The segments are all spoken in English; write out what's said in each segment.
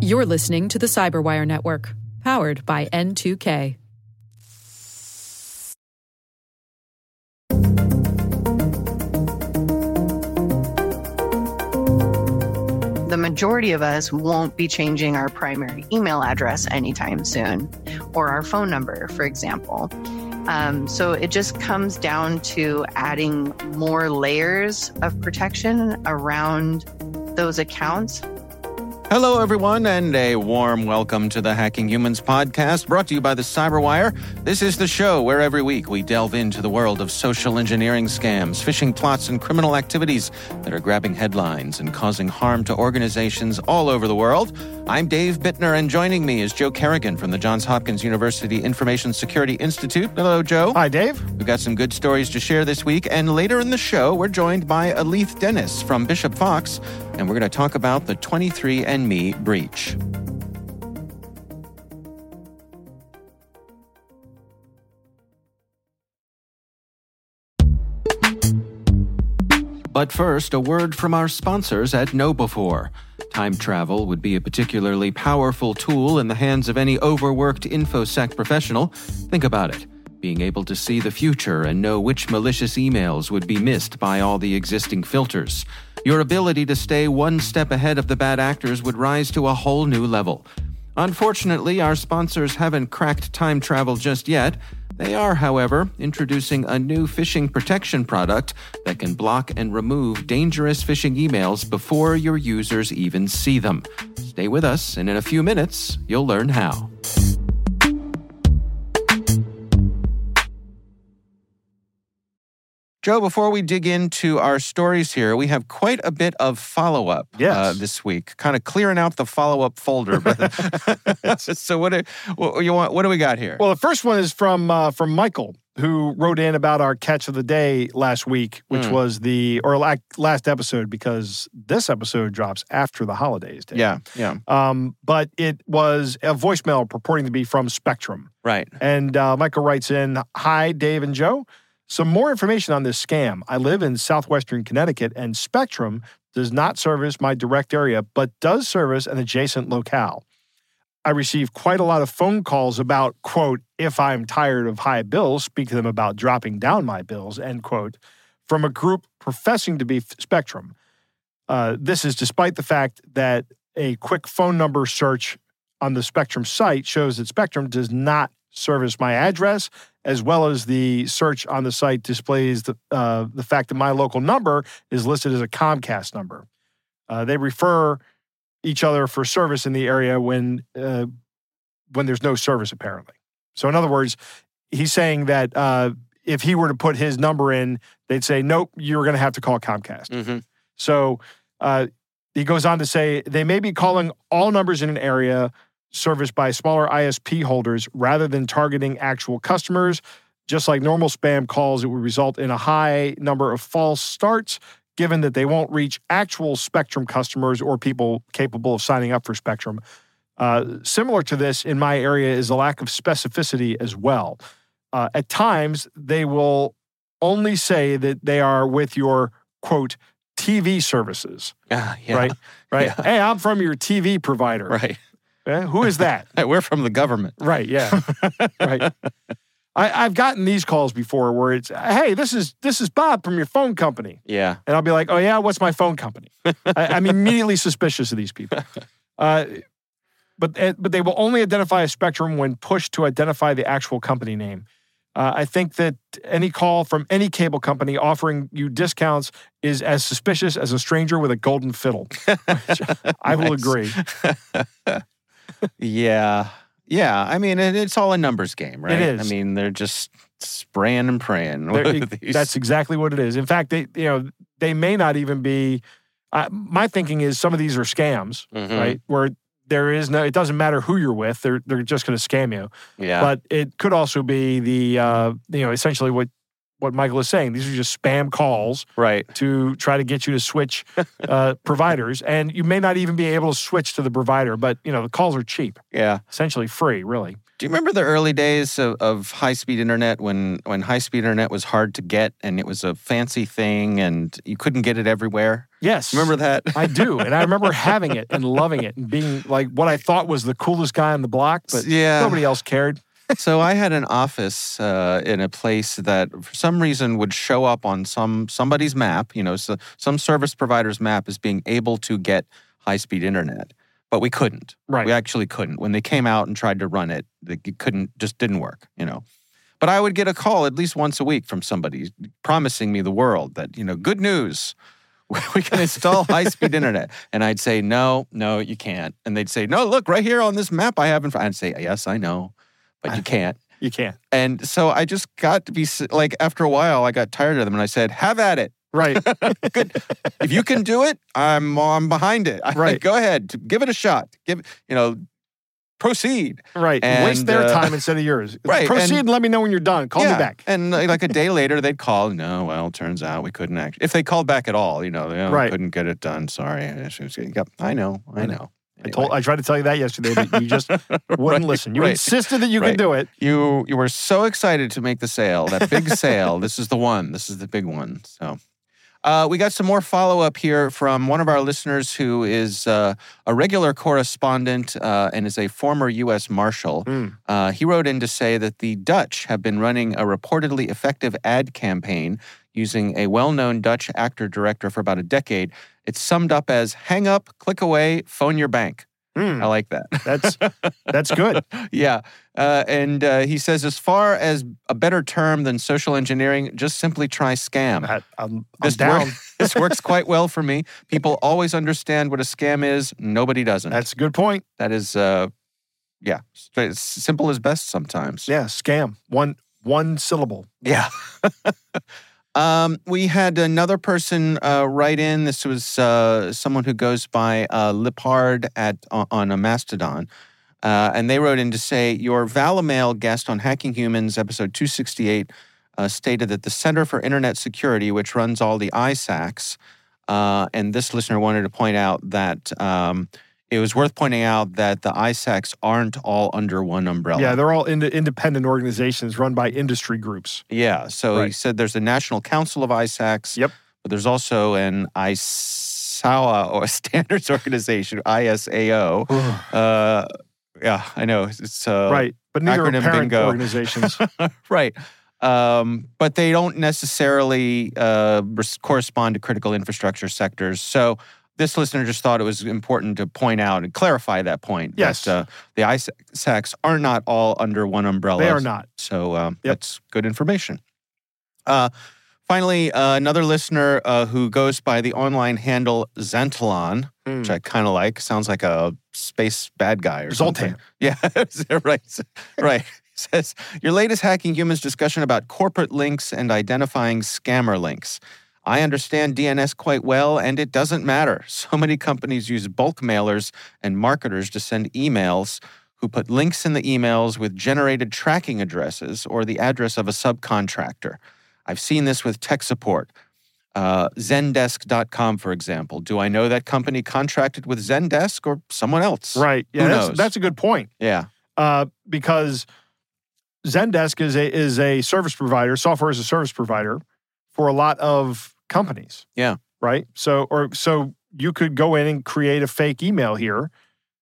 You're listening to the Cyberwire Network, powered by N2K. the majority of us won't be changing our primary email address anytime soon, or our phone number, for example. Um, so it just comes down to adding more layers of protection around those accounts Hello, everyone, and a warm welcome to the Hacking Humans podcast brought to you by the Cyberwire. This is the show where every week we delve into the world of social engineering scams, phishing plots, and criminal activities that are grabbing headlines and causing harm to organizations all over the world. I'm Dave Bittner, and joining me is Joe Carrigan from the Johns Hopkins University Information Security Institute. Hello, Joe. Hi, Dave. We've got some good stories to share this week, and later in the show, we're joined by Alethe Denis from Bishop Fox, and we're going to talk about the 23andMe breach. But first, a word from our sponsors at KnowBe4. Time travel would be a particularly powerful tool in the hands of any overworked InfoSec professional. Think about it being able to see the future and know which malicious emails would be missed by all the existing filters. Your ability to stay one step ahead of the bad actors would rise to a whole new level. Unfortunately, our sponsors haven't cracked time travel just yet. They are, however, introducing a new phishing protection product that can block and remove dangerous phishing emails before your users even see them. Stay with us, and in a few minutes, you'll learn how. Joe, before we dig into our stories here, we have quite a bit of follow up uh, yes. uh, this week, kind of clearing out the follow up folder. so, what do, what, you want, what do we got here? Well, the first one is from uh, from Michael, who wrote in about our catch of the day last week, which Mm. was the or la- last episode because this episode drops after the holidays. Dave. yeah, yeah, Um, but it was a voicemail purporting to be from Spectrum, right. and uh, Michael writes in, "Hi, Dave and Joe." Some more information on this scam. I live in southwestern Connecticut, and Spectrum does not service my direct area, but does service an adjacent locale. I receive quite a lot of phone calls about, quote, if I'm tired of high bills, speak to them about dropping down my bills, end quote, from a group professing to be Spectrum. Uh, this is despite the fact that a quick phone number search on the Spectrum site shows that Spectrum does not service my address, as well as the search on the site displays the, uh, the fact that my local number is listed as a Comcast number. Uh, they refer each other for service in the area when uh, when there's no service apparently. So in other words, he's saying that uh, if he were to put his number in, they'd say, "Nope, you're going to have to call Comcast." Mm-hmm. So uh, he goes on to say they may be calling all numbers in an area serviced by smaller ISP holders rather than targeting actual customers. Just like normal spam calls, it would result in a high number of false starts, given that they won't reach actual Spectrum customers or people capable of signing up for Spectrum. Uh, similar to this in my area is a lack of specificity as well. Uh, at times, they will only say that they are with your quote TV services, Uh, yeah, right? Right. Yeah. Hey, I'm from your TV provider. Right. Eh, who is that? We're from the government. right. Yeah. right. I, I've gotten these calls before where it's, hey, this is this is Bob from your phone company, Yeah. and I'll be like, oh yeah, what's my phone company? I, I'm immediately suspicious of these people. Uh, but eh, but they will only identify a spectrum when pushed to identify the actual company name. Uh, I think that any call from any cable company offering you discounts is as suspicious as a stranger with a golden fiddle. I will agree. Yeah. Yeah. I mean, it, it's all a numbers game, right? is. I mean, they're just spraying and praying. That's exactly what it is. In fact, they you know they may not even be. Uh, my thinking is some of these are scams, Mhm. right? Where there is no, it doesn't matter who you're with. They're they're just going to scam you. Yeah. But it could also be the uh, you know essentially what what Michael is saying. These are just spam calls right. to try to get you to switch uh, providers, and you may not even be able to switch to the provider. But you know the calls are cheap, Yeah. essentially free, really. Do you remember the early days of, of high speed internet when, when high speed internet was hard to get and it was a fancy thing and you couldn't get it everywhere? Yes. Remember that? I do. And I remember having it and loving it and being like what I thought was the coolest guy on the block, but Yeah. nobody else cared. So I had an office uh, in a place that, for some reason, would show up on some somebody's map. You know, so some service provider's map as being able to get high speed internet, but we couldn't. Right. We actually couldn't. When they came out and tried to run it, they couldn't. Just didn't work. You know. But I would get a call at least once a week from somebody promising me the world that you know, good news. We can install high speed internet. And I'd say, no, no, you can't. And they'd say, no, look, right here on this map I have in front. I'd say, yes, I know, but you can't. You can't. And so I just got to be like, after a while, I got tired of them and I said, have at it. Right. Good. if you can do it, I'm, I'm behind it. I, Right. Go ahead. Give it a shot. Give, you know, proceed. Right. Waste their uh, time instead of yours. right, Proceed and- and, let me know when you're done. Call yeah. me back. And uh, like a day later, they'd call. No, well, turns out we couldn't actually. If they called back at all, you know, they oh, Right. couldn't get it done. Sorry. Yep, I know. I know. Know. I told I tried to tell you that yesterday, but you just wouldn't listen. You right. insisted that you Right. could do it. you you were so excited to make the sale, that big sale. This is the one. This is the big one. So. Uh, we got some more follow up here from one of our listeners who is uh, a regular correspondent uh, and is a former U.S. Marshal. Mm. Uh, he wrote in to say that the Dutch have been running a reportedly effective ad campaign using a well known Dutch actor director for about a decade. It's summed up as hang up, click away, phone your bank. Mm. I like that. That's that's good. yeah. Uh, and uh, he says, as far as a better term than social engineering, just simply try scam. I, I'm, I'm This, down. work- this works quite well for me. People always understand what a scam is. Nobody doesn't. That's a good point. that is, uh, yeah, it's simple as best sometimes. Yeah, scam. One one syllable. Yeah. um, we had another person uh, write in. This was uh, someone who goes by uh, at on, a Mastodon. Uh, and they wrote in to say, Your Valimail guest on Hacking Humans, episode 268, uh, stated that the Center for Internet Security, which runs all the ISACs, uh, and this listener wanted to point out that um, it was worth pointing out that the ISACs aren't all under one umbrella. Yeah, they're all ind- independent organizations run by industry groups. Yeah. So he said there's a National Council of ISACs. Yep. But there's also an ISAWA or Standards Organization, ISAO. uh, yeah, I know. It's uh, right, but neither are acronym parent bingo. organizations. right. Um, but they don't necessarily uh, res- correspond to critical infrastructure sectors. So this listener just thought it was important to point out and clarify that point. Yes. That, uh, the ISACs are not all under one umbrella. they are not. So um, Yep. that's good information. Uh, finally, uh, another listener uh, who goes by the online handle Zentalon, Mm. which I kind of like. Sounds like a space bad guy or something. Zoltan. Yeah, right. Right. Says your latest hacking humans discussion about corporate links and identifying scammer links. I understand DNS quite well, and it doesn't matter. So many companies use bulk mailers and marketers to send emails who put links in the emails with generated tracking addresses or the address of a subcontractor. I've seen this with tech support. Uh, Zendesk.com, for example. Do I know that company contracted with Zendesk or someone else? Right. Yeah, that's, that's a good point. Yeah. Uh, because Zendesk is a is a service provider, software as a service provider for a lot of companies. Yeah. Right. So or so you could go in and create a fake email here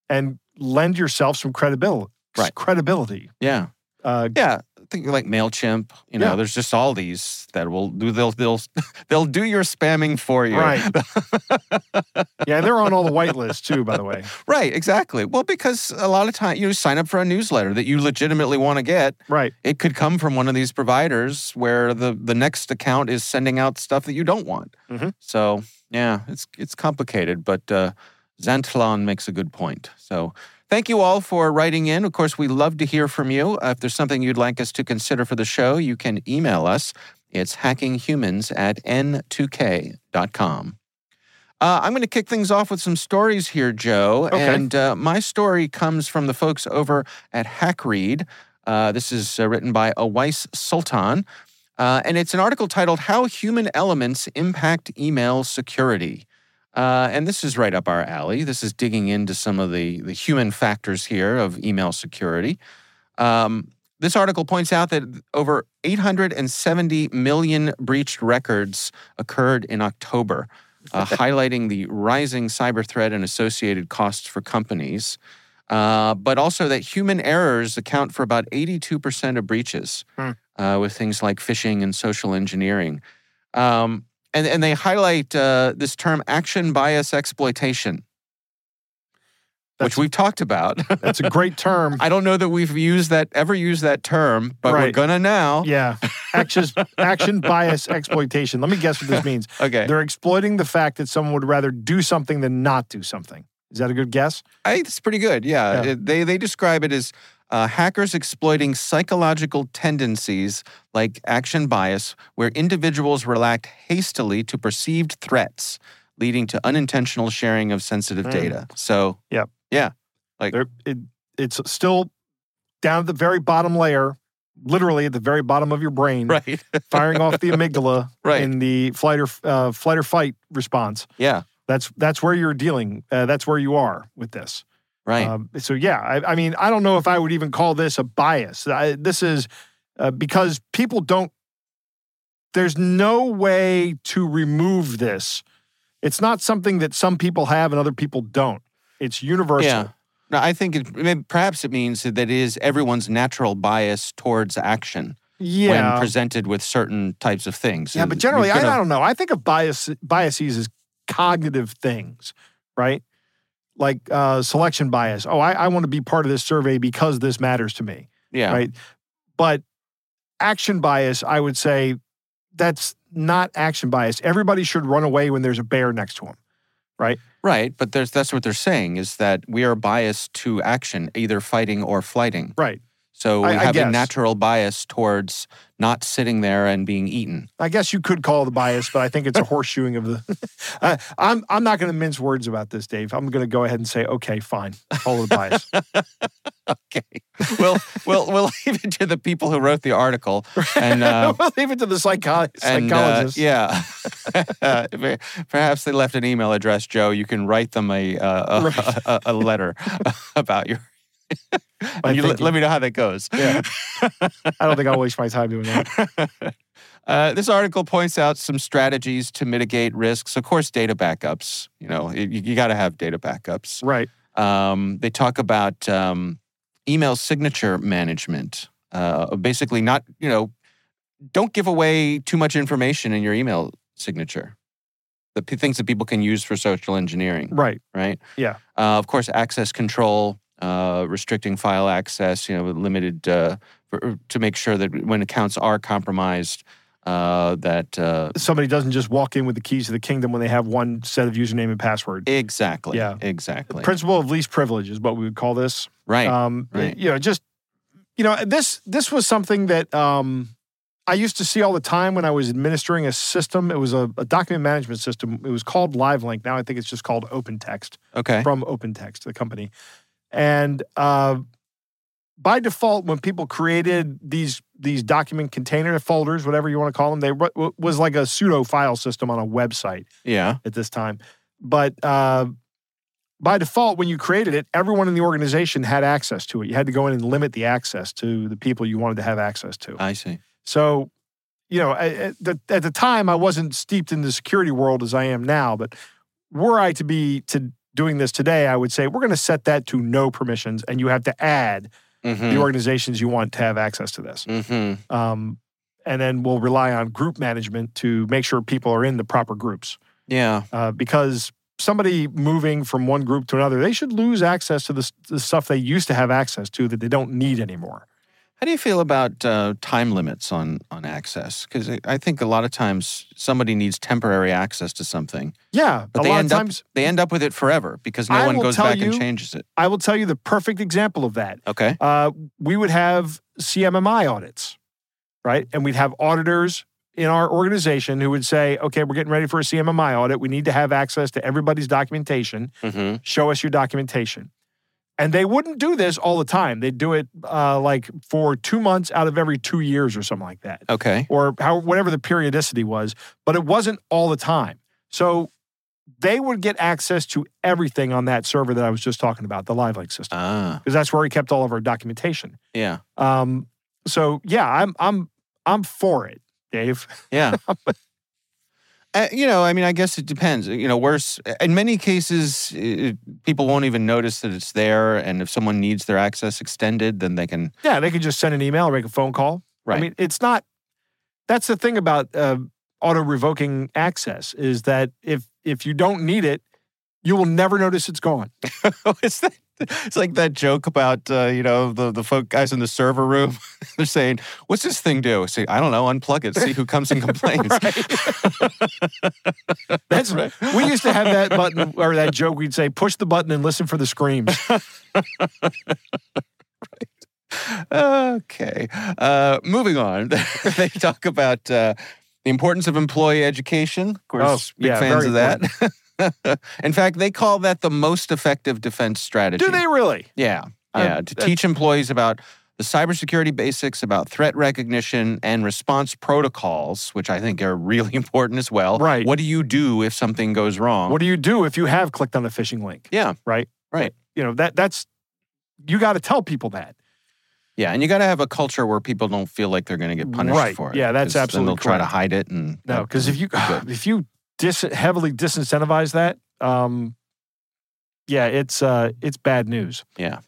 and lend yourself some credibility. Right. Credibility. Yeah. Uh, Yeah. Think like Mailchimp. You know, Yeah. there's just all these that will do. They'll they'll they'll do your spamming for you. Right. yeah, they're on all the white lists too, by the way. right. Exactly. Well, because a lot of time you sign up for a newsletter that you legitimately want to get. Right. It could come from one of these providers where the the next account is sending out stuff that you don't want. Mhm. So yeah, it's it's complicated, but uh, makes a good point. So. Thank you all for writing in. Of course, we love to hear from you. Uh, if there's something you'd like us to consider for the show, you can email us. It's hackinghumans at n2k.com. Uh, I'm going to kick things off with some stories here, Joe. Okay. And uh, my story comes from the folks over at HackRead. Uh, this is uh, written by Awais Sultan. Uh, and it's an article titled How Human Elements Impact Email Security. Uh, and this is right up our alley. This is digging into some of the, the human factors here of email security. Um, this article points out that over 870 million breached records occurred in October. uh, highlighting the rising cyber threat and associated costs for companies, uh, but also that human errors account for about 82% of breaches Hmm. uh, with things like phishing and social engineering. Um, and, and they highlight uh, this term action bias exploitation, which we've talked about. That's a great term. I don't know that we've used that ever used that term, but we're gonna now. Yeah. Action, action bias exploitation. Let me guess what this means. Okay. They're exploiting the fact that someone would rather do something than not do something. Is that a good guess? I think it's pretty good. Yeah, Yeah. It- they they describe it as uh, hackers exploiting psychological tendencies like action bias, where individuals react hastily to perceived threats, leading to unintentional sharing of sensitive Mm. data. So, Yep. yeah, like it, it's still down at the very bottom layer, literally at the very bottom of your brain, right, firing off the amygdala Right. in the flight or uh, flight or fight response. yeah, That's that's where you're dealing. Uh, that's where you are with this. Right, Um, so yeah, I, I mean, I don't know if I would even call this a bias. I, this is uh, because people don't. There's no way to remove this. It's not something that some people have and other people don't. It's universal. yeah. No, I think it, perhaps it means that it is everyone's natural bias towards action Yeah. when presented with certain types of things. Yeah, And but generally, you've I, I don't know. I think of bias biases as cognitive things, right? Like uh, selection bias. Oh, I, I want to be part of this survey because this matters to me, yeah, right? But action bias, I would say, that's not action bias. Everybody should run away when there's a bear next to them. Right, Right. but there's that's what they're saying is that we are biased to action, either fighting or flighting. Right. So we I have a natural bias towards not sitting there and being eaten. I guess you could call it a bias, but I think it's a horseshoeing of the. I, I'm I'm not going to mince words about this, Dave. I'm going to go ahead and say, okay, fine, call it a bias. Okay, we'll we'll we'll leave it to the people who wrote the article, and uh, we'll leave it to the psycho- uh, psychologists. yeah, Uh, perhaps they left an email address, Joe. You can write them a uh, a, a, a letter about your. and you let, let me know how that goes. Yeah. I don't think I'll waste my time doing that. Uh, this article points out some strategies to mitigate risks. Of course, data backups. You know, you, you got to have data backups. Right. Um, they talk about um, email signature management. Uh, basically, not you know, don't give away too much information in your email signature. The p- things that people can use for social engineering, Right. right? Yeah. Uh, of course, access control, uh, restricting file access. You know, limited uh, for, to make sure that when accounts are compromised, uh, that uh, Somebody doesn't just walk in with the keys to the kingdom when they have one set of username and password. exactly, Yeah. exactly, Principle of least privilege is what we would call this. right, Um, right. You know, just you know, this this was something that um, I used to see all the time when I was administering a system. It was a, a document management system. It was called LiveLink. Now I think it's just called OpenText. okay, from OpenText, the company. And uh, by default, when people created these these document container folders, whatever you want to call them, they w- was like a pseudo file system on a website yeah, at this time. But uh, by default, when you created it, everyone in the organization had access to it. You had to go in and limit the access to the people you wanted to have access to. I see. So, you know, at, at the, at the time, I wasn't steeped in the security world as I am now. But were I to be to doing this today, I would say we're going to set that to no permissions, and you have to add Mm-hmm. the organizations you want to have access to this. mm-hmm. Um, and then we'll rely on group management to make sure people are in the proper groups. Yeah. Uh, because somebody moving from one group to another, they should lose access to the, the stuff they used to have access to that they don't need anymore. How do you feel about uh, time limits on on access? Because I think a lot of times somebody needs temporary access to something, Yeah, but a they lot end of times up they end up with it forever because no I one goes back and changes it. I will tell you the perfect example of that. Okay. uh, we would have CMMI audits, right? And we'd have auditors in our organization who would say, okay, we're getting ready for a CMMI audit. We need to have access to everybody's documentation. Mm-hmm. Show us your documentation. And they wouldn't do this all the time. They'd do it uh, like for two months out of every two years or something like that, Okay. or how whatever the periodicity was. But it wasn't all the time. So they would get access to everything on that server that I was just talking about, the LiveLink system, Ah. because that's where we kept all of our documentation. Yeah. Um, so yeah, I'm I'm I'm for it, Dave. Yeah. Uh, you know, I mean, I guess it depends. You know, worse in many cases, it, people won't even notice that it's there, and if someone needs their access extended, then they can. Yeah, they can just send an email or make a phone call. Right. I mean, it's not. That's the thing about uh, auto revoking access is that if if you don't need it, you will never notice it's gone. it's, that, it's like that joke about uh, you know the the folk guys in the server room. They're saying, "What's this thing do?" Say, "I don't know. Unplug it. See who comes and complains." That's right. We used to have that button or that joke. We'd say, "Push the button and listen for the screams." okay. Uh, moving on. they talk about uh, the importance of employee education. Of course, Oh, big yeah, fans of that. In fact, they call that the most effective defense strategy. Do they really? Yeah. Yeah. to teach employees about the cybersecurity basics, about threat recognition and response protocols, which I think are really important as well. Right. What do you do if something goes wrong? What do you do if you have clicked on a phishing link? yeah. Right. Right. You know that that's you got to tell people that. Yeah. And you got to have a culture where people don't feel like they're going to get punished Right. for it. Yeah, that's absolutely Then they'll try to hide it. And No, because if you if you dis- heavily disincentivize that, um, yeah, it's uh, it's bad news. Yeah.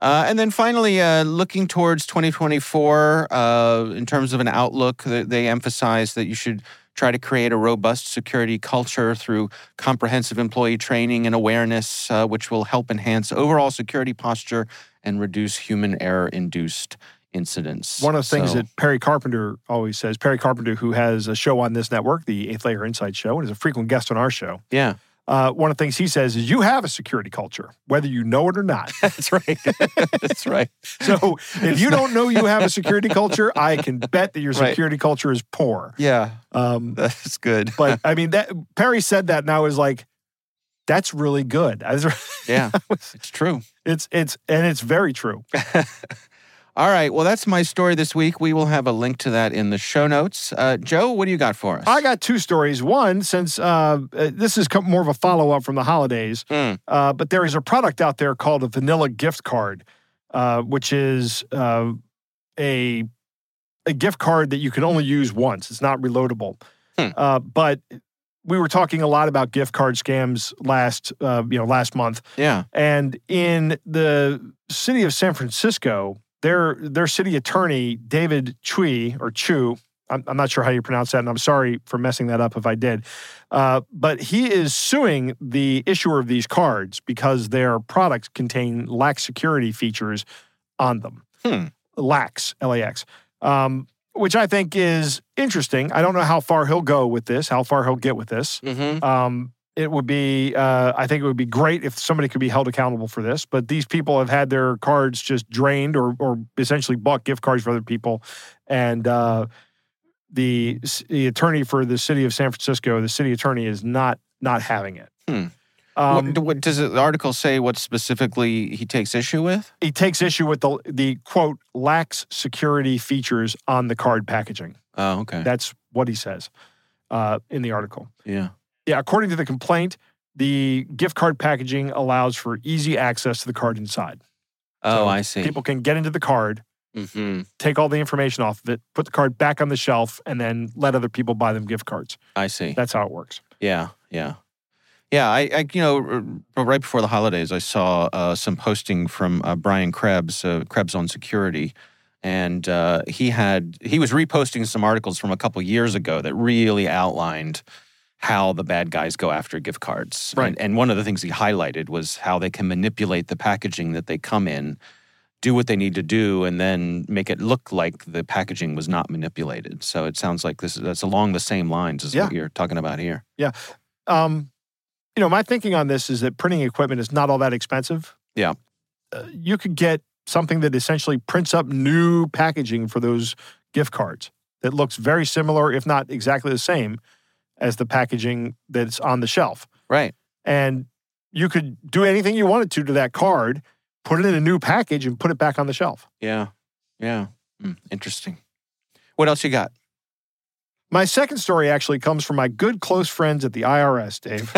Uh, and then finally, uh, looking towards 2024, uh, in terms of an outlook, they emphasize that you should try to create a robust security culture through comprehensive employee training and awareness, uh, which will help enhance overall security posture and reduce human error induced incidents. One of the things So- that Perry Carpenter always says, Perry Carpenter, who has a show on this network, the Eighth Layer Insight Show, and is a frequent guest on our show. yeah, Uh, one of the things he says is, you have a security culture, whether you know it or not. that's right. that's right. So if you don't know you have a security culture, I can bet that your Right. security culture is poor. Yeah, Um, that's good. but I mean, that Perry said that, and I was like, "That's really good." Was, yeah, it's true. it's it's and it's very true. All right. Well, that's my story this week. We will have a link to that in the show notes. Uh, Joe, what do you got for us? I got two stories. One, since uh, uh, this is more of a follow up from the holidays, Mm. uh, but there is a product out there called a vanilla gift card, uh, which is uh, a a gift card that you can only use once. It's not reloadable. Hmm. Uh, but we were talking a lot about gift card scams last uh, you know last month. yeah. And in the city of San Francisco, their their city attorney David Chui or Chu, I'm, I'm not sure how you pronounce that, and I'm sorry for messing that up if I did, uh, but he is suing the issuer of these cards because their products contain lax security features on them. Hmm. Lax, L-A-X. Um, which I think is interesting. I don't know how far he'll go with this, how far he'll get with this. Mm-hmm. Um, it would be, uh, I think it would be great if somebody could be held accountable for this. But these people have had their cards just drained or, or essentially bought gift cards for other people. And uh, the, the attorney for the city of San Francisco, the city attorney is not not having it. Hmm. Um, what, what does the article say? What specifically he takes issue with? he takes issue with the the quote lax security features on the card packaging. Oh, okay. That's what he says uh, in the article. yeah. Yeah, according to the complaint, the gift card packaging allows for easy access to the card inside. Oh, So I see. People can get into the card, hmm take all the information off of it, put the card back on the shelf, and then let other people buy them gift cards. I see. That's how it works. Yeah, yeah, yeah. I, I you know, r- right before the holidays, I saw uh, some posting from uh, Brian Krebs, uh, Krebs on security, and uh, he had he was reposting some articles from a couple years ago that really outlined how the bad guys go after gift cards. Right. And, and one of the things he highlighted was how they can manipulate the packaging that they come in, do what they need to do, and then make it look like the packaging was not manipulated. So it sounds like this is that's along the same lines as what you're talking about here. Yeah. Um, you know, my thinking on this is that printing equipment is not all that expensive. Yeah. Uh, you could get something that essentially prints up new packaging for those gift cards that looks very similar, if not exactly the same, as the packaging that's on the shelf. Right. and you could do anything you wanted to to that card, put it in a new package, and put it back on the shelf. Yeah. Yeah. Hmm, interesting. What else you got? My second story actually comes from my good close friends at the IRS, Dave.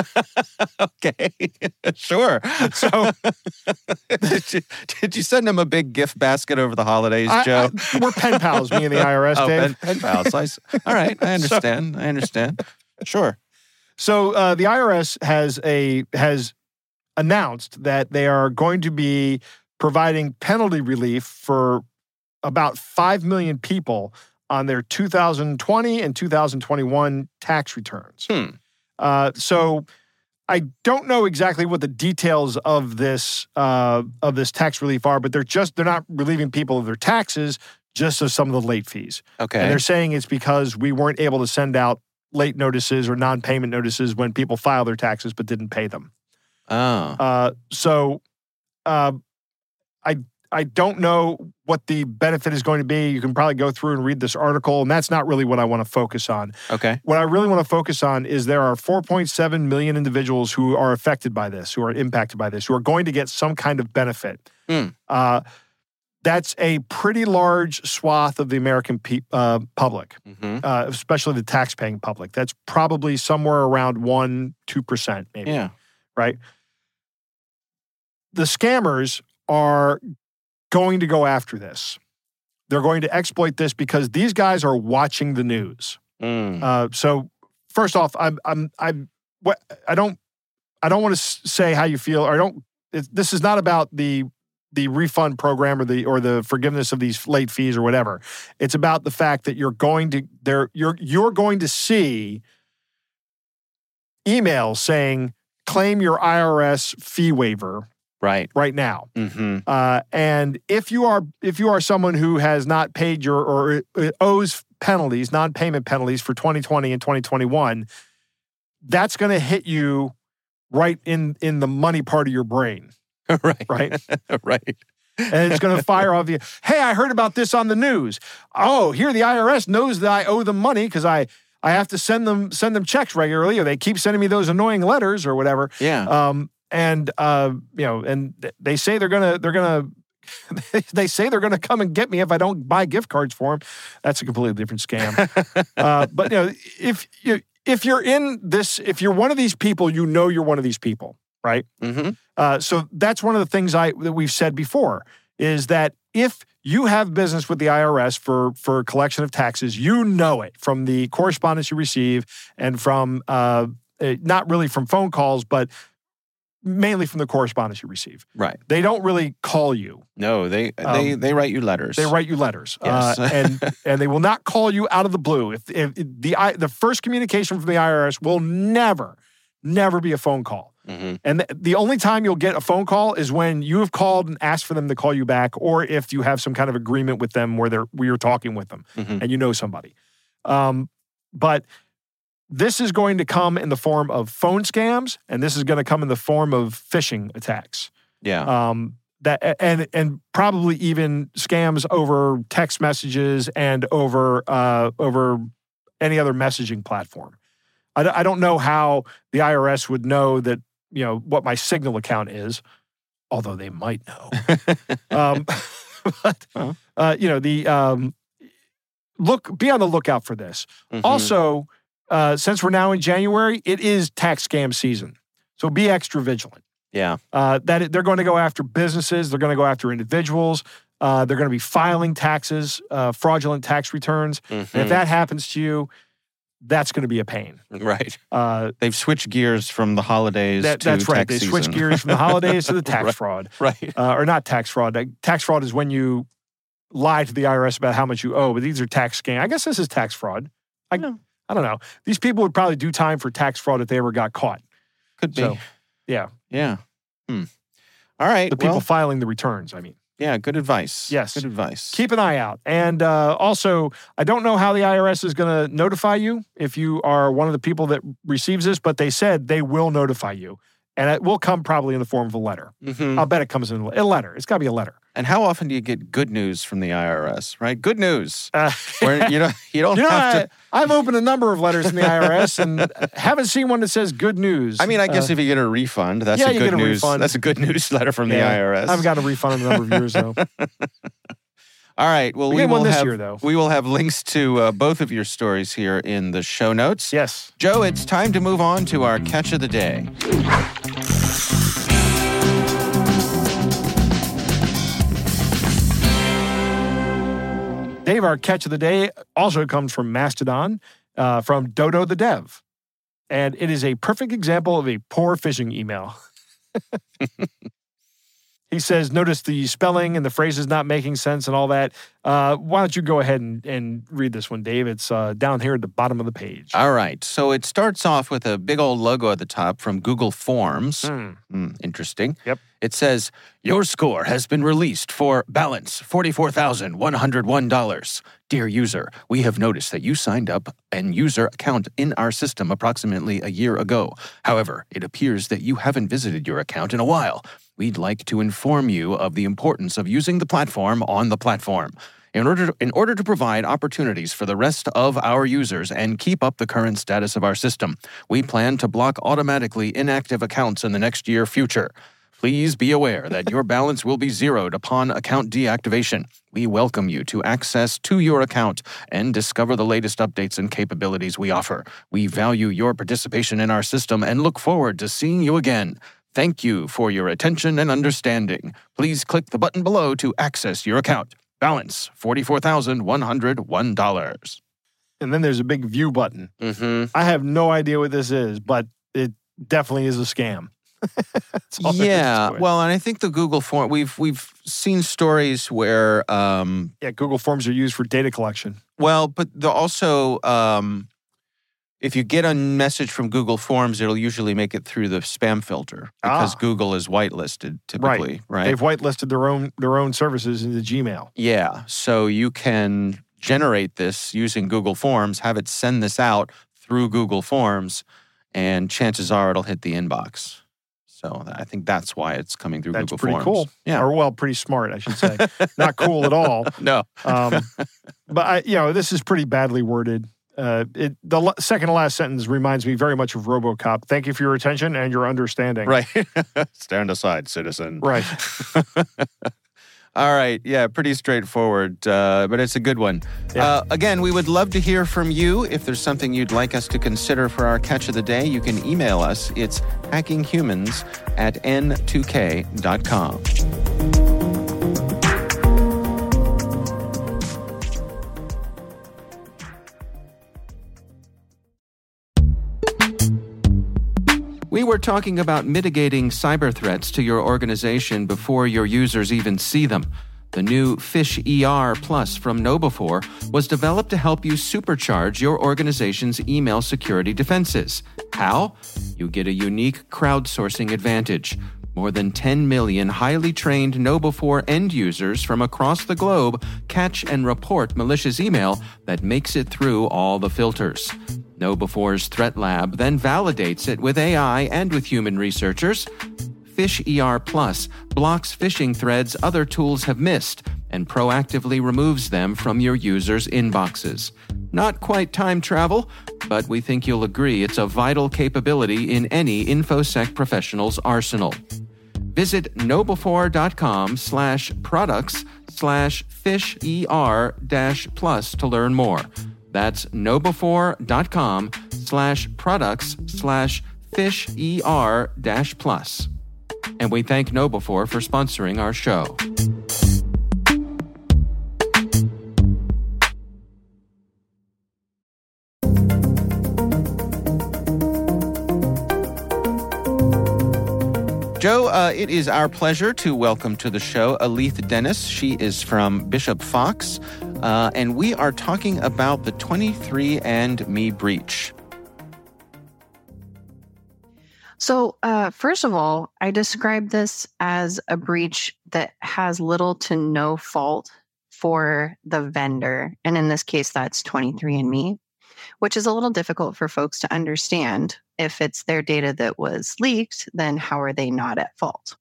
okay. sure. So- did, you, did you send them a big gift basket over the holidays, I- Joe? I- we're pen pals, me and the IRS, oh, Dave. pen, pen pals. I all right. I understand. I understand. Sure. So uh, the IRS has a has announced that they are going to be providing penalty relief for about five million people on their 2020 and 2021 tax returns. Hmm. Uh, so I don't know exactly what the details of this uh, of this tax relief are, but they're just they're not relieving people of their taxes, just of some of the late fees. Okay. And they're saying it's because we weren't able to send out late notices or non-payment notices when people file their taxes but didn't pay them. oh. Uh, so uh, I I don't know what the benefit is going to be. You can probably go through and read this article, and that's not really what I want to focus on. Okay. What I really want to focus on is there are 4.7 million individuals who are affected by this, who are impacted by this, who are going to get some kind of benefit. Hmm. Uh, that's a pretty large swath of the American pe- uh, public, hmm uh, especially the tax-paying public. That's probably somewhere around one, two percent, maybe Yeah. right? The scammers are going to go after this. They're going to exploit this because these guys are watching the news. Mm. Uh, so, first off, I'm I'm I'm what I don't I don't want to say how you feel. Or I don't. It, this is not about the the refund program or the or the forgiveness of these late fees or whatever. It's about the fact that you're going to there you're you're going to see emails saying claim your IRS fee waiver Right. right now. hmm Uh, and if you are if you are someone who has not paid your or uh, owes penalties, non-payment penalties for 2020 and 2021, that's going to hit you right in in the money part of your brain, right. right? right. and it's going to fire off you. Hey, I heard about this on the news. Oh, here the IRS knows that I owe them money because I I have to send them send them checks regularly, or they keep sending me those annoying letters or whatever. Yeah. Um, and uh, you know, and they say they're gonna they're gonna they say they're gonna come and get me if I don't buy gift cards for them. That's a completely different scam. uh, but you know, if you if you're in this, if you're one of these people, you know you're one of these people, right? hmm Uh, so that's one of the things I that we've said before is that if you have business with the IRS for for collection of taxes, you know it from the correspondence you receive and from uh, eh, not really from phone calls, but mainly from the correspondence you receive. Right. They don't really call you; No, they they Um, they write you letters. they write you letters, Yes. uh, and and they will not call you out of the blue. If, if the the first communication from the IRS will never, never be a phone call. Hmm And th- the only time you'll get a phone call is when you have called and asked for them to call you back, or if you have some kind of agreement with them where they're where you're talking with them hmm and you know somebody. Um, but this is going to come in the form of phone scams, and this is going to come in the form of phishing attacks. Yeah. Um, that and and probably even scams over text messages and over uh, over any other messaging platform. I, I don't know how the IRS would know that you know what my Signal account is, although they might know. um, but Huh. uh, you know the um, look be on the lookout for this. Mhm. Also, uh, since we're now in January, it is tax scam season, so be extra vigilant yeah. uh, that they're going to go after businesses, they're going to go after individuals, uh, they're going to be filing taxes, uh, fraudulent tax returns. And Mhm. if that happens to you, that's going to be a pain. right. Uh, They've switched gears from the holidays that, to that's right. They switch season. gears from the holidays to the tax Right. fraud, Right. uh, or not tax fraud. Tax fraud is when you lie to the IRS about how much you owe, but these are tax scam. I guess this is tax fraud. I, Yeah. I don't know. These people would probably do time for tax fraud if they ever got caught. Could be. So, yeah. Yeah. Hmm. All right. The people well, filing the returns, I mean. Yeah. Good advice. Yes. Good advice. keep an eye out. And uh, also, I don't know how the IRS is going to notify you if you are one of the people that receives this, but they said they will notify you. And it will come probably in the form of a letter. Mhm. I'll bet it comes in a letter. It's got to be a letter. And how often do you get good news from the IRS? Right. Good news. Uh, Where you know you don't you know, have I, to. I've opened a number of letters from the IRS and haven't seen one that says good news. I mean, I guess Uh, if you get a refund, that's yeah, a good a news. refund. That's a good news letter from yeah, the IRS. I haven't got a refund in a number of years, though. All right. Well, We we will this have year, though. we will have links to uh, both of your stories here in the show notes. yes. Joe, it's time to move on to our catch of the day. Dave, our catch of the day also comes from Mastodon, uh, from Dodo the Dev. and it is a perfect example of a poor phishing email. he says, notice the spelling and the phrases not making sense and all that. Uh, why don't you go ahead and, and read this one, Dave? It's uh, down here at the bottom of the page. All right. So it starts off with a big old logo at the top from Google Forms. Hmm. Hmm, interesting. Yep. It says, Your score has been released for balance $44,101. Dear user, we have noticed that you signed up an user account in our system approximately a year ago. However, it appears that you haven't visited your account in a while. We'd like to inform you of the importance of using the platform on the platform. In order, to, in order to provide opportunities for the rest of our users and keep up the current status of our system, we plan to block automatically inactive accounts in the next year future. Please be aware that your balance will be zeroed upon account deactivation. We welcome you to access to your account and discover the latest updates and capabilities we offer. We value your participation in our system and look forward to seeing you again. Thank you for your attention and understanding. Please click the button below to access your account. Balance $44,101. And then there's a big view button. Mm-hmm. I have no idea what this is, but it definitely is a scam. That's all there is Yeah, well, and I think the Google form we've we've seen stories where um, yeah, Google Forms are used for data collection. Well, but also um, if you get a message from Google Forms, it'll usually make it through the spam filter because Ah. Google is whitelisted typically, right? They've whitelisted their own their own services into Gmail. Yeah, so you can generate this using Google Forms, have it send this out through Google Forms, and chances are it'll hit the inbox. So I think that's why it's coming through Google Forms. That's Google pretty Forms. cool. Yeah. Or well, pretty smart, I should say. Not cool at all. no. Um, but I, you know, this is pretty badly worded. Uh, it the l- second to last sentence reminds me very much of RoboCop. Thank you for your attention and your understanding. Right. Stand aside, citizen. Right. All right. Yeah, pretty straightforward, uh, but it's a good one. Yeah. Uh, again, we would love to hear from you. If there's something you'd like us to consider for our catch of the day, you can email us. It's hackinghumans at n2k.com. were talking about mitigating cyber threats to your organization before your users even see them. The new Fish ER Plus from KnowBe4 was developed to help you supercharge your organization's email security defenses. How? You get a unique crowdsourcing advantage. More than 10 million highly trained KnowBe4 end users from across the globe catch and report malicious email that makes it through all the filters. KnowBe4's Threat Lab then validates it with AI and with human researchers. Fish ER Plus blocks phishing threads other tools have missed and proactively removes them from your users' inboxes. Not quite time travel, but we think you'll agree it's a vital capability in any InfoSec professional's arsenal. Visit knowbefore.com slash products slash fish er dash plus to learn more. That's knowbefore.com slash products slash fish er dash plus. And we thank KnowBe4 for sponsoring our show. Joe, uh, it is our pleasure to welcome to the show Alethe Denis. She is from Bishop Fox, uh, and we are talking about the 23andMe breach. So, uh, first of all, I describe this as a breach that has little to no fault for the vendor. And in this case, that's 23andMe, which is a little difficult for folks to understand. If it's their data that was leaked, then how are they not at fault?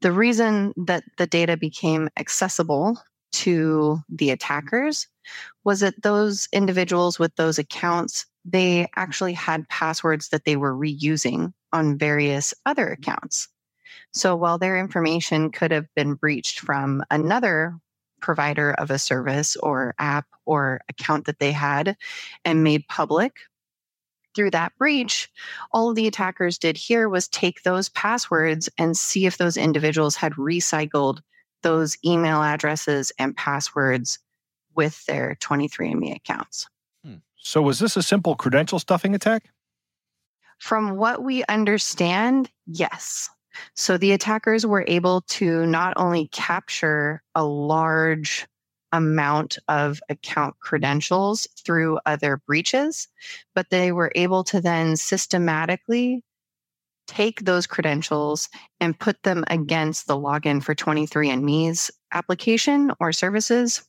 The reason that the data became accessible to the attackers was that those individuals with those accounts they actually had passwords that they were reusing on various other accounts. So while their information could have been breached from another provider of a service or app or account that they had and made public through that breach, all the attackers did here was take those passwords and see if those individuals had recycled those email addresses and passwords with their 23andMe accounts. Hmm. So was this a simple credential stuffing attack? From what we understand, yes. So the attackers were able to not only capture a large amount of account credentials through other breaches, but they were able to then systematically take those credentials and put them against the login for 23andMe's application or services.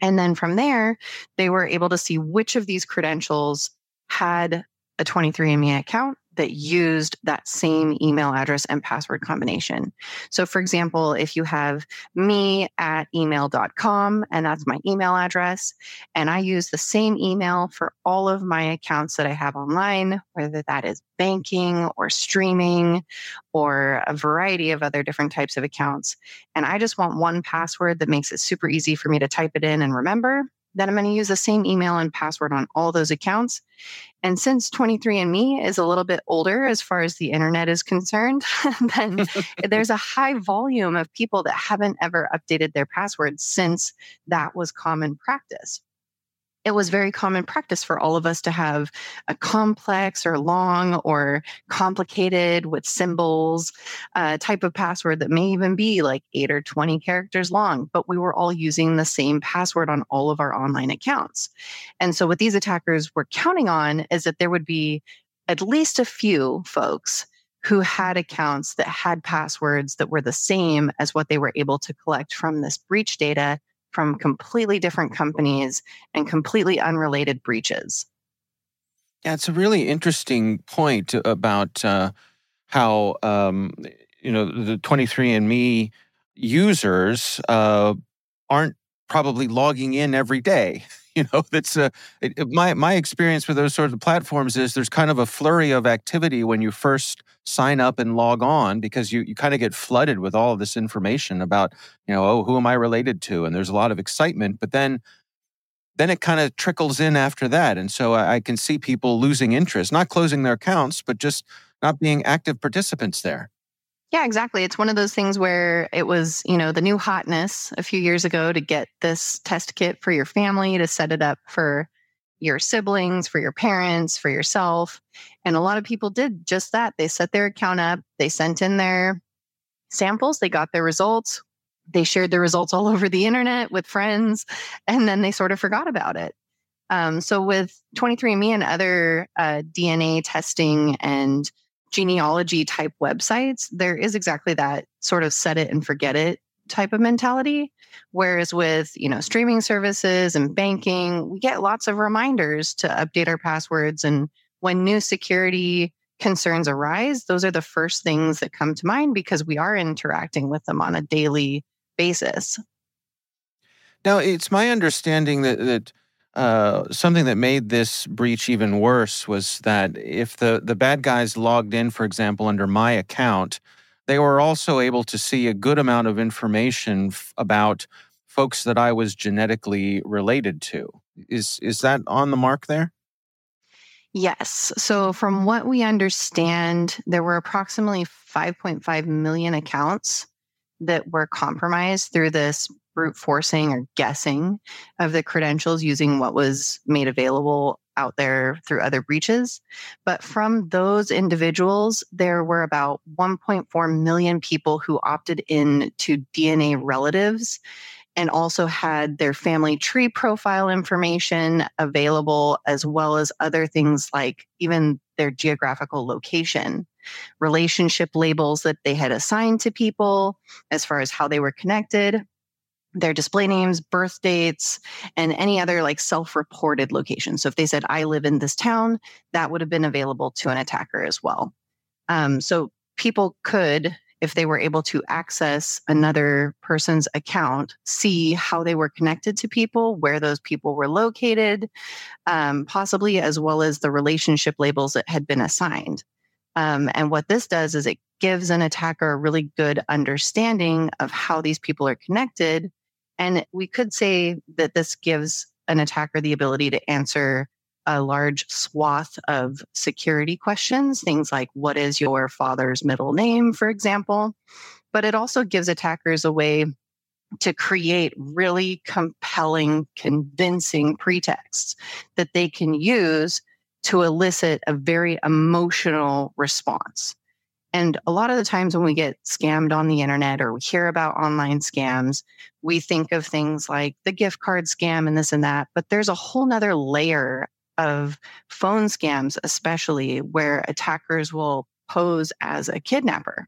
And then from there, they were able to see which of these credentials had a 23andMe account that used that same email address and password combination. So, for example, if you have me at email.com and that's my email address, and I use the same email for all of my accounts that I have online, whether that is banking or streaming or a variety of other different types of accounts, and I just want one password that makes it super easy for me to type it in and remember, then I'm going to use the same email and password on all those accounts. And since 23andMe is a little bit older as far as the internet is concerned, then there's a high volume of people that haven't ever updated their passwords since that was common practice it was very common practice for all of us to have a complex or long or complicated with symbols uh, type of password that may even be like eight or 20 characters long, but we were all using the same password on all of our online accounts. And so, what these attackers were counting on is that there would be at least a few folks who had accounts that had passwords that were the same as what they were able to collect from this breach data from completely different companies and completely unrelated breaches. Yeah, it's a really interesting point about uh, how um, you know the 23andMe users uh, aren't probably logging in every day. You know, that's it, my my experience with those sorts of platforms is there's kind of a flurry of activity when you first sign up and log on because you, you kind of get flooded with all of this information about, you know, oh, who am I related to? And there's a lot of excitement, but then then it kind of trickles in after that. And so I, I can see people losing interest, not closing their accounts, but just not being active participants there. Yeah, exactly. It's one of those things where it was, you know, the new hotness a few years ago to get this test kit for your family to set it up for your siblings, for your parents, for yourself. And a lot of people did just that. They set their account up, they sent in their samples, they got their results, they shared the results all over the internet with friends, and then they sort of forgot about it. Um, so, with 23andMe and other uh, DNA testing and genealogy type websites, there is exactly that sort of set it and forget it type of mentality. Whereas with, you know, streaming services and banking, we get lots of reminders to update our passwords. And when new security concerns arise, those are the first things that come to mind because we are interacting with them on a daily basis. Now, it's my understanding that, that uh, something that made this breach even worse was that if the, the bad guys logged in, for example, under my account, they were also able to see a good amount of information f- about folks that I was genetically related to. Is is that on the mark there? Yes. So from what we understand, there were approximately 5.5 million accounts that were compromised through this brute forcing or guessing of the credentials using what was made available out there through other breaches. But from those individuals, there were about 1.4 million people who opted in to DNA relatives and also had their family tree profile information available, as well as other things like even their geographical location, relationship labels that they had assigned to people as far as how they were connected, their display names, birth dates, and any other like self reported location. So if they said, I live in this town, that would have been available to an attacker as well. Um, so people could, if they were able to access another person's account, see how they were connected to people, where those people were located, um, possibly as well as the relationship labels that had been assigned. Um, and what this does is it gives an attacker a really good understanding of how these people are connected and we could say that this gives an attacker the ability to answer a large swath of security questions, things like what is your father's middle name, for example. But it also gives attackers a way to create really compelling, convincing pretexts that they can use to elicit a very emotional response. And a lot of the times when we get scammed on the internet or we hear about online scams, we think of things like the gift card scam and this and that. But there's a whole nother layer of phone scams, especially where attackers will pose as a kidnapper.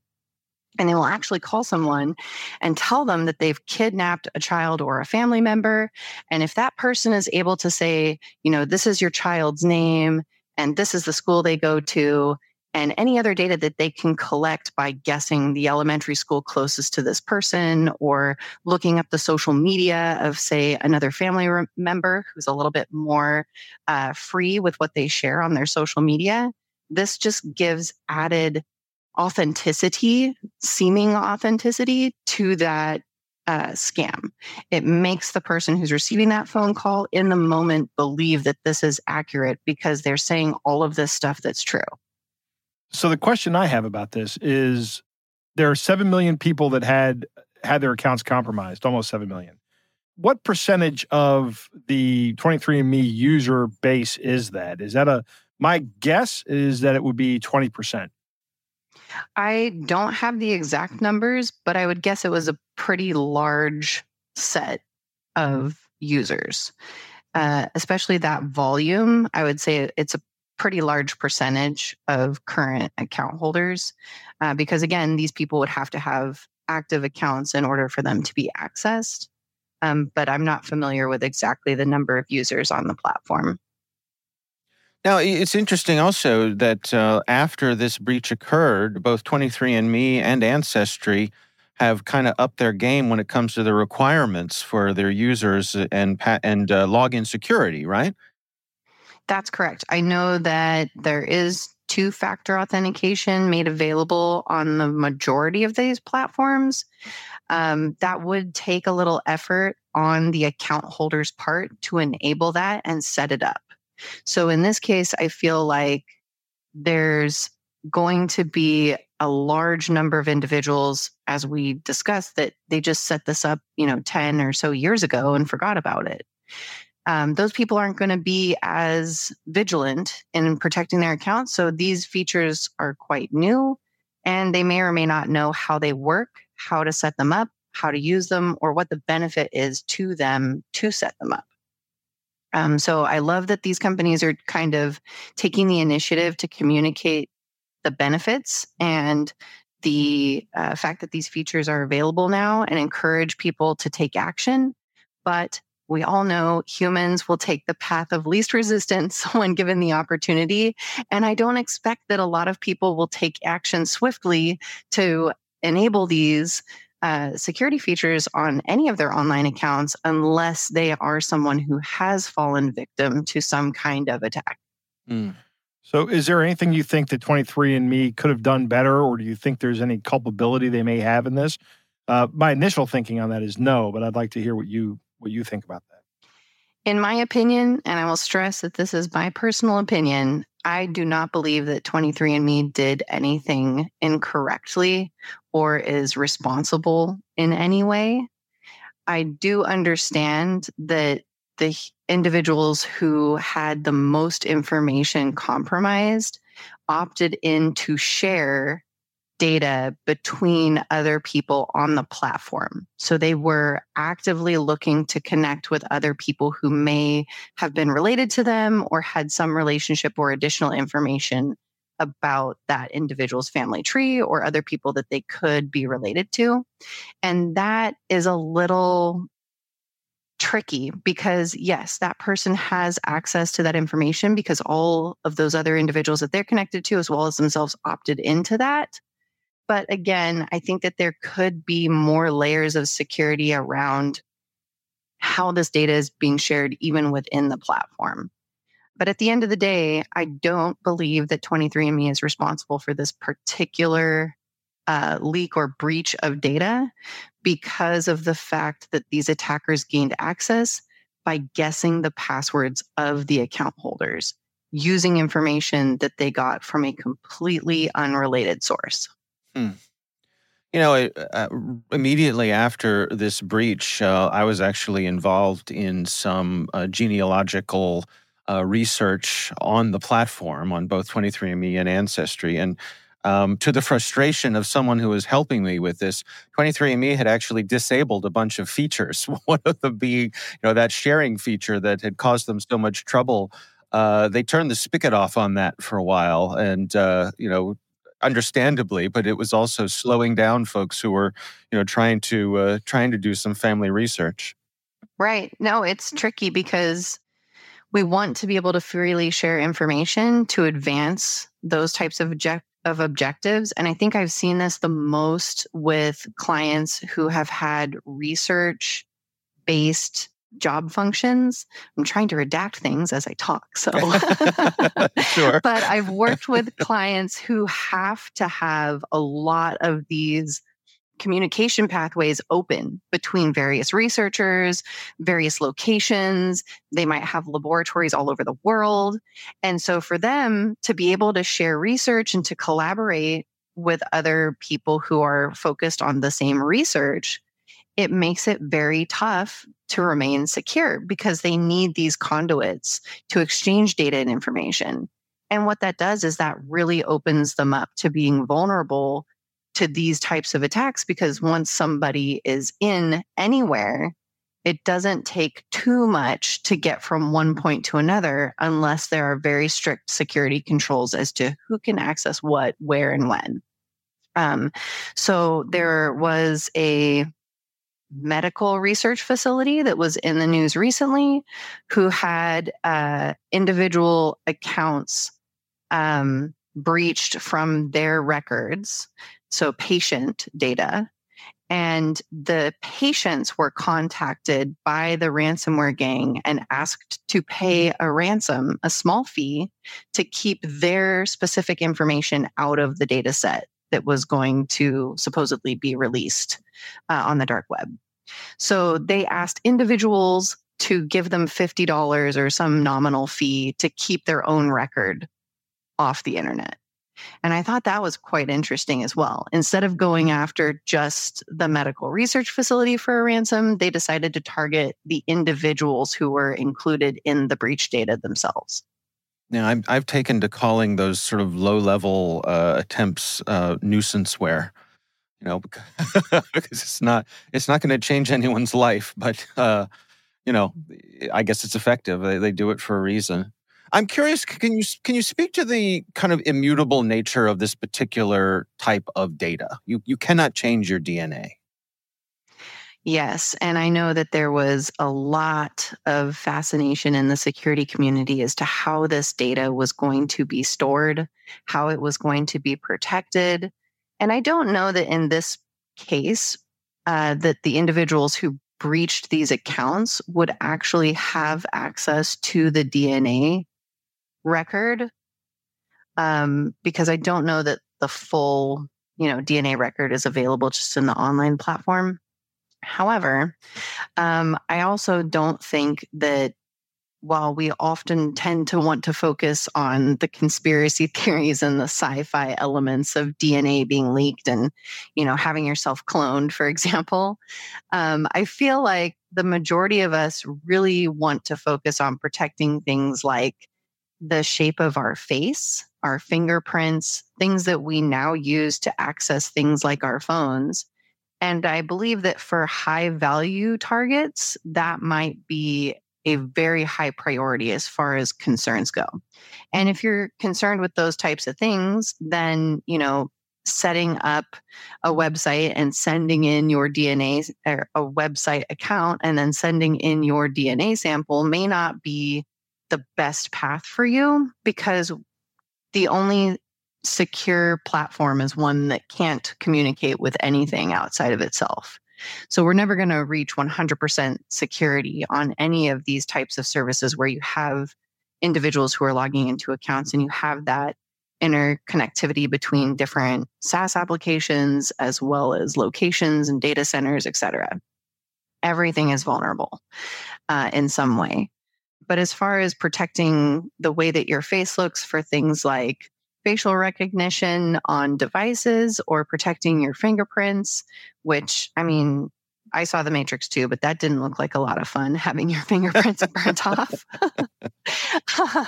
And they will actually call someone and tell them that they've kidnapped a child or a family member. And if that person is able to say, you know, this is your child's name and this is the school they go to, and any other data that they can collect by guessing the elementary school closest to this person or looking up the social media of, say, another family member who's a little bit more uh, free with what they share on their social media. This just gives added authenticity, seeming authenticity to that uh, scam. It makes the person who's receiving that phone call in the moment believe that this is accurate because they're saying all of this stuff that's true. So the question I have about this is there are 7 million people that had had their accounts compromised, almost 7 million. What percentage of the 23andme user base is that? Is that a my guess is that it would be 20%. I don't have the exact numbers, but I would guess it was a pretty large set of users. Uh, especially that volume, I would say it's a pretty large percentage of current account holders uh, because again these people would have to have active accounts in order for them to be accessed um, but i'm not familiar with exactly the number of users on the platform. Now it's interesting also that uh, after this breach occurred both 23andme and ancestry have kind of upped their game when it comes to the requirements for their users and and uh, login security right that's correct. I know that there is two factor authentication made available on the majority of these platforms. Um, that would take a little effort on the account holder's part to enable that and set it up. So in this case, I feel like there's going to be a large number of individuals, as we discussed, that they just set this up, you know, 10 or so years ago and forgot about it um, those people aren't going to be as vigilant in protecting their accounts. So these features are quite new and they may or may not know how they work, how to set them up, how to use them, or what the benefit is to them to set them up. Um, so I love that these companies are kind of taking the initiative to communicate the benefits and the uh, fact that these features are available now and encourage people to take action. But we all know humans will take the path of least resistance when given the opportunity. And I don't expect that a lot of people will take action swiftly to enable these uh, security features on any of their online accounts unless they are someone who has fallen victim to some kind of attack. Mm. So, is there anything you think that 23andMe could have done better, or do you think there's any culpability they may have in this? Uh, my initial thinking on that is no, but I'd like to hear what you what you think about that. In my opinion, and I will stress that this is my personal opinion, I do not believe that 23andMe did anything incorrectly or is responsible in any way. I do understand that the individuals who had the most information compromised opted in to share data between other people on the platform. So they were actively looking to connect with other people who may have been related to them or had some relationship or additional information about that individual's family tree or other people that they could be related to. And that is a little tricky because yes that person has access to that information because all of those other individuals that they're connected to as well as themselves opted into that but again, I think that there could be more layers of security around how this data is being shared, even within the platform. But at the end of the day, I don't believe that 23andMe is responsible for this particular uh, leak or breach of data because of the fact that these attackers gained access by guessing the passwords of the account holders using information that they got from a completely unrelated source. Hmm. You know, uh, immediately after this breach, uh, I was actually involved in some uh, genealogical uh, research on the platform on both 23andMe and Ancestry. And um, to the frustration of someone who was helping me with this, 23andMe had actually disabled a bunch of features. One of them being, you know, that sharing feature that had caused them so much trouble. Uh, they turned the spigot off on that for a while, and uh, you know, understandably, but it was also slowing down folks who were, you know, trying to uh, trying to do some family research. Right. No, it's tricky because we want to be able to freely share information to advance those types of object- of objectives. And I think I've seen this the most with clients who have had research based job functions. I'm trying to redact things as I talk. So, sure. but I've worked with clients who have to have a lot of these communication pathways open between various researchers, various locations. They might have laboratories all over the world. And so for them to be able to share research and to collaborate with other people who are focused on the same research, it makes it very tough to remain secure because they need these conduits to exchange data and information. And what that does is that really opens them up to being vulnerable to these types of attacks because once somebody is in anywhere, it doesn't take too much to get from one point to another unless there are very strict security controls as to who can access what, where, and when. Um, so there was a medical research facility that was in the news recently who had uh, individual accounts um, breached from their records so patient data. And the patients were contacted by the ransomware gang and asked to pay a ransom, a small fee, to keep their specific information out of the data set that was going to supposedly be released uh, on the dark web. So they asked individuals to give them $50 or some nominal fee to keep their own record off the internet. And I thought that was quite interesting as well. Instead of going after just the medical research facility for a ransom, they decided to target the individuals who were included in the breach data themselves. Now, I've, I've taken to calling those sort of low level uh, attempts uh, nuisanceware. You know, because it's not it's not going to change anyone's life, but uh, you know, I guess it's effective. They, they do it for a reason. I'm curious. Can you can you speak to the kind of immutable nature of this particular type of data? You you cannot change your DNA. Yes. And I know that there was a lot of fascination in the security community as to how this data was going to be stored, how it was going to be protected. And I don't know that in this case, uh, that the individuals who breached these accounts would actually have access to the DNA record um, because I don't know that the full, you know, DNA record is available just in the online platform. However, um, I also don't think that while we often tend to want to focus on the conspiracy theories and the sci-fi elements of DNA being leaked and you know having yourself cloned, for example, um, I feel like the majority of us really want to focus on protecting things like the shape of our face, our fingerprints, things that we now use to access things like our phones. And I believe that for high value targets, that might be a very high priority as far as concerns go. And if you're concerned with those types of things, then, you know, setting up a website and sending in your DNA or er, a website account and then sending in your DNA sample may not be the best path for you because the only secure platform is one that can't communicate with anything outside of itself. So we're never going to reach 100% security on any of these types of services where you have individuals who are logging into accounts and you have that interconnectivity between different SaaS applications as well as locations and data centers, et cetera. Everything is vulnerable uh, in some way. But as far as protecting the way that your face looks for things like facial recognition on devices or protecting your fingerprints, which I mean, I saw The Matrix too, but that didn't look like a lot of fun having your fingerprints burnt off.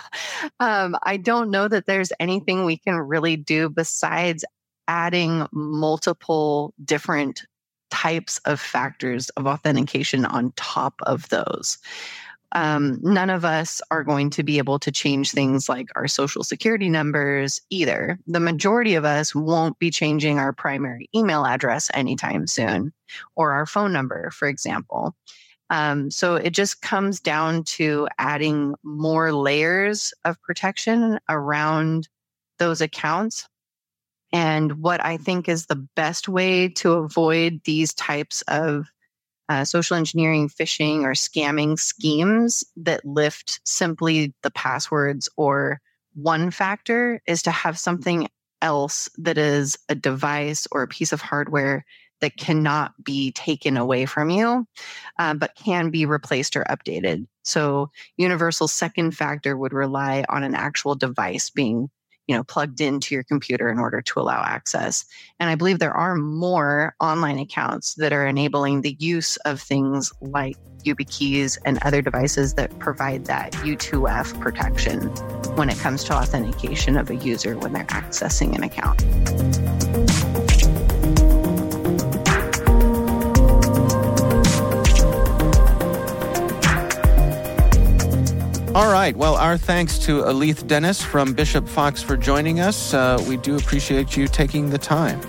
um, I don't know that there's anything we can really do besides adding multiple different types of factors of authentication on top of those um, none of us are going to be able to change things like our social security numbers either. The majority of us won't be changing our primary email address anytime soon or our phone number, for example. Um, so it just comes down to adding more layers of protection around those accounts. And what I think is the best way to avoid these types of uh, social engineering, phishing, or scamming schemes that lift simply the passwords or one factor is to have something else that is a device or a piece of hardware that cannot be taken away from you, uh, but can be replaced or updated. So, universal second factor would rely on an actual device being you know plugged into your computer in order to allow access and i believe there are more online accounts that are enabling the use of things like YubiKeys and other devices that provide that U2F protection when it comes to authentication of a user when they're accessing an account. All right. Well, our thanks to Alethe Denis from Bishop Fox for joining us. Uh, we do appreciate you taking the time.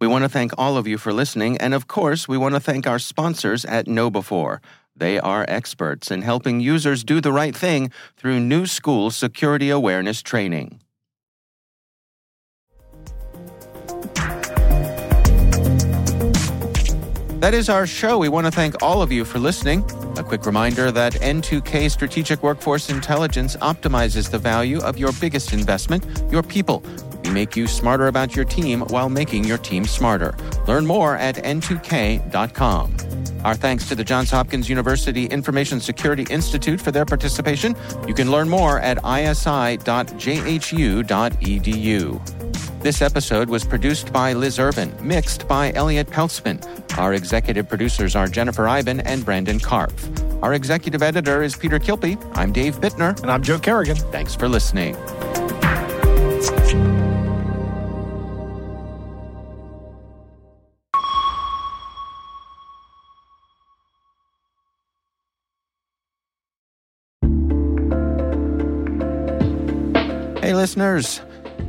We want to thank all of you for listening, and of course, we want to thank our sponsors at KnowBe4. They are experts in helping users do the right thing through new school security awareness training. That is our show. We want to thank all of you for listening. A quick reminder that N2K Strategic Workforce Intelligence optimizes the value of your biggest investment, your people. We make you smarter about your team while making your team smarter. Learn more at n2k.com. Our thanks to the Johns Hopkins University Information Security Institute for their participation. You can learn more at isi.jhu.edu. This episode was produced by Liz Irvin, mixed by Elliott Peltzman. Our executive producers are Jennifer Eiben and Brandon Karpf. Our executive editor is Peter Kilpe. I'm Dave Bittner. And I'm Joe Carrigan. Thanks for listening. Hey, listeners.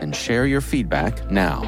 and share your feedback now.